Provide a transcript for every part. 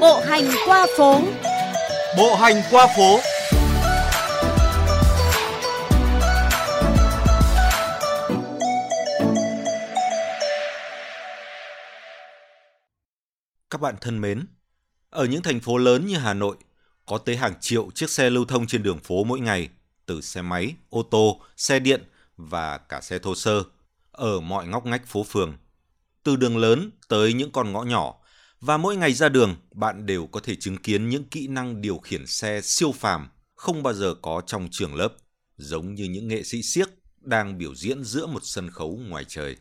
Bộ hành qua phố. Bộ hành qua phố. Các bạn thân mến, ở những thành phố lớn như Hà Nội, có tới hàng triệu chiếc xe lưu thông trên đường phố mỗi ngày, từ xe máy, ô tô, xe điện và cả xe thô sơ, ở mọi ngóc ngách phố phường. Từ đường lớn tới những con ngõ nhỏ, và mỗi ngày ra đường, bạn đều có thể chứng kiến những kỹ năng điều khiển xe siêu phàm không bao giờ có trong trường lớp, giống như những nghệ sĩ siếc đang biểu diễn giữa một sân khấu ngoài trời.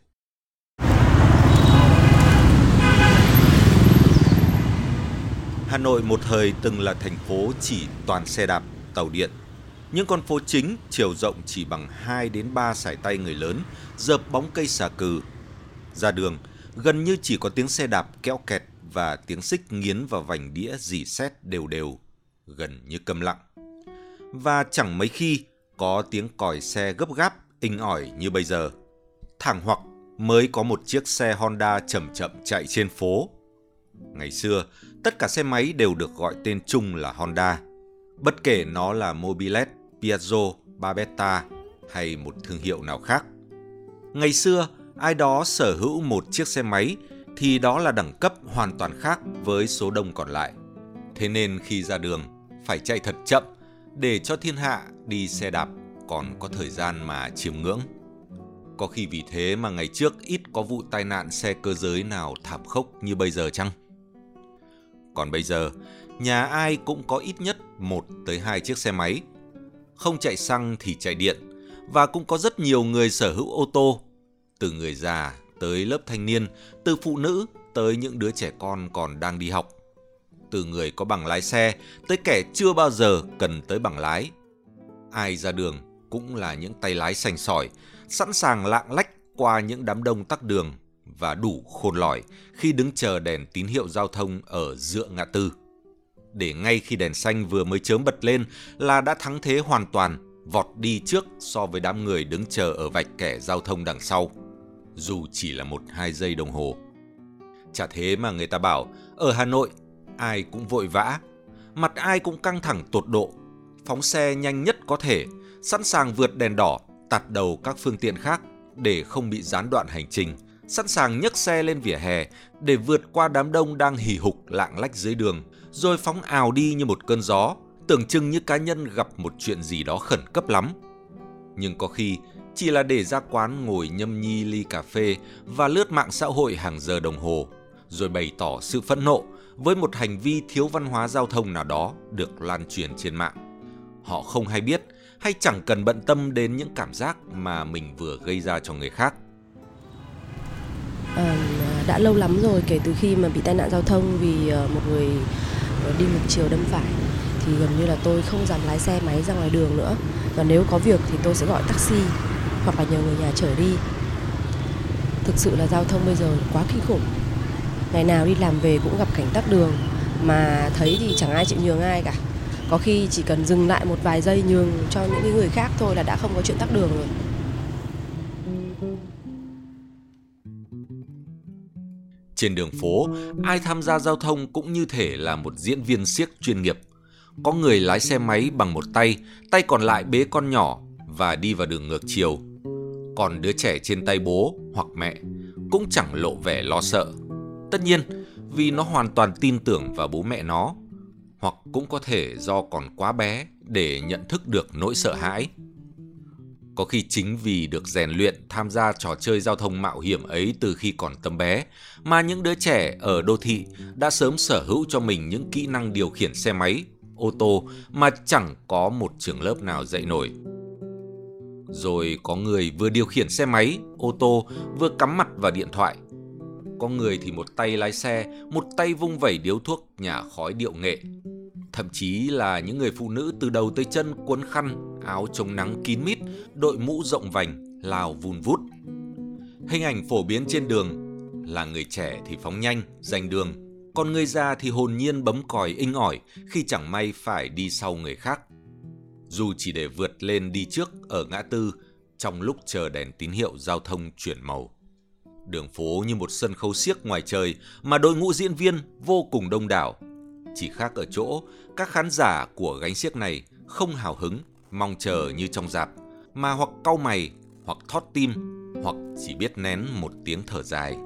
Hà Nội một thời từng là thành phố chỉ toàn xe đạp, tàu điện. Những con phố chính chiều rộng chỉ bằng 2 đến 3 sải tay người lớn, dợp bóng cây xà cừ. Ra đường, gần như chỉ có tiếng xe đạp kéo kẹt và tiếng xích nghiến vào vành đĩa dì xét đều đều, gần như câm lặng. Và chẳng mấy khi có tiếng còi xe gấp gáp, inh ỏi như bây giờ. Thẳng hoặc mới có một chiếc xe Honda chậm chậm chạy trên phố. Ngày xưa, tất cả xe máy đều được gọi tên chung là Honda. Bất kể nó là Mobilet, Piaggio, Babetta hay một thương hiệu nào khác. Ngày xưa, ai đó sở hữu một chiếc xe máy thì đó là đẳng cấp hoàn toàn khác với số đông còn lại. Thế nên khi ra đường, phải chạy thật chậm để cho thiên hạ đi xe đạp còn có thời gian mà chiêm ngưỡng. Có khi vì thế mà ngày trước ít có vụ tai nạn xe cơ giới nào thảm khốc như bây giờ chăng? Còn bây giờ, nhà ai cũng có ít nhất một tới hai chiếc xe máy. Không chạy xăng thì chạy điện, và cũng có rất nhiều người sở hữu ô tô, từ người già tới lớp thanh niên, từ phụ nữ tới những đứa trẻ con còn đang đi học. Từ người có bằng lái xe tới kẻ chưa bao giờ cần tới bằng lái. Ai ra đường cũng là những tay lái sành sỏi, sẵn sàng lạng lách qua những đám đông tắc đường và đủ khôn lỏi khi đứng chờ đèn tín hiệu giao thông ở giữa ngã tư. Để ngay khi đèn xanh vừa mới chớm bật lên là đã thắng thế hoàn toàn, vọt đi trước so với đám người đứng chờ ở vạch kẻ giao thông đằng sau dù chỉ là một hai giây đồng hồ. Chả thế mà người ta bảo, ở Hà Nội, ai cũng vội vã, mặt ai cũng căng thẳng tột độ, phóng xe nhanh nhất có thể, sẵn sàng vượt đèn đỏ, tạt đầu các phương tiện khác để không bị gián đoạn hành trình, sẵn sàng nhấc xe lên vỉa hè để vượt qua đám đông đang hì hục lạng lách dưới đường, rồi phóng ào đi như một cơn gió, tưởng chừng như cá nhân gặp một chuyện gì đó khẩn cấp lắm. Nhưng có khi chỉ là để ra quán ngồi nhâm nhi ly cà phê và lướt mạng xã hội hàng giờ đồng hồ, rồi bày tỏ sự phẫn nộ với một hành vi thiếu văn hóa giao thông nào đó được lan truyền trên mạng. Họ không hay biết hay chẳng cần bận tâm đến những cảm giác mà mình vừa gây ra cho người khác. À, đã lâu lắm rồi kể từ khi mà bị tai nạn giao thông vì ờ, một người ờ, đi ngược chiều đâm phải thì gần như là tôi không dám lái xe máy ra ngoài đường nữa và nếu có việc thì tôi sẽ gọi taxi hoặc là nhờ người nhà chở đi. Thực sự là giao thông bây giờ quá kinh khủng. Ngày nào đi làm về cũng gặp cảnh tắc đường mà thấy thì chẳng ai chịu nhường ai cả. Có khi chỉ cần dừng lại một vài giây nhường cho những người khác thôi là đã không có chuyện tắc đường rồi. Trên đường phố, ai tham gia giao thông cũng như thể là một diễn viên siếc chuyên nghiệp. Có người lái xe máy bằng một tay, tay còn lại bế con nhỏ và đi vào đường ngược chiều còn đứa trẻ trên tay bố hoặc mẹ cũng chẳng lộ vẻ lo sợ. Tất nhiên, vì nó hoàn toàn tin tưởng vào bố mẹ nó, hoặc cũng có thể do còn quá bé để nhận thức được nỗi sợ hãi. Có khi chính vì được rèn luyện tham gia trò chơi giao thông mạo hiểm ấy từ khi còn tầm bé, mà những đứa trẻ ở đô thị đã sớm sở hữu cho mình những kỹ năng điều khiển xe máy, ô tô mà chẳng có một trường lớp nào dạy nổi. Rồi có người vừa điều khiển xe máy, ô tô, vừa cắm mặt vào điện thoại. Có người thì một tay lái xe, một tay vung vẩy điếu thuốc nhả khói điệu nghệ. Thậm chí là những người phụ nữ từ đầu tới chân quấn khăn, áo chống nắng kín mít, đội mũ rộng vành, lào vun vút. Hình ảnh phổ biến trên đường là người trẻ thì phóng nhanh, giành đường, còn người già thì hồn nhiên bấm còi inh ỏi khi chẳng may phải đi sau người khác dù chỉ để vượt lên đi trước ở ngã tư trong lúc chờ đèn tín hiệu giao thông chuyển màu. Đường phố như một sân khấu xiếc ngoài trời mà đội ngũ diễn viên vô cùng đông đảo. Chỉ khác ở chỗ, các khán giả của gánh xiếc này không hào hứng, mong chờ như trong dạp, mà hoặc cau mày, hoặc thót tim, hoặc chỉ biết nén một tiếng thở dài.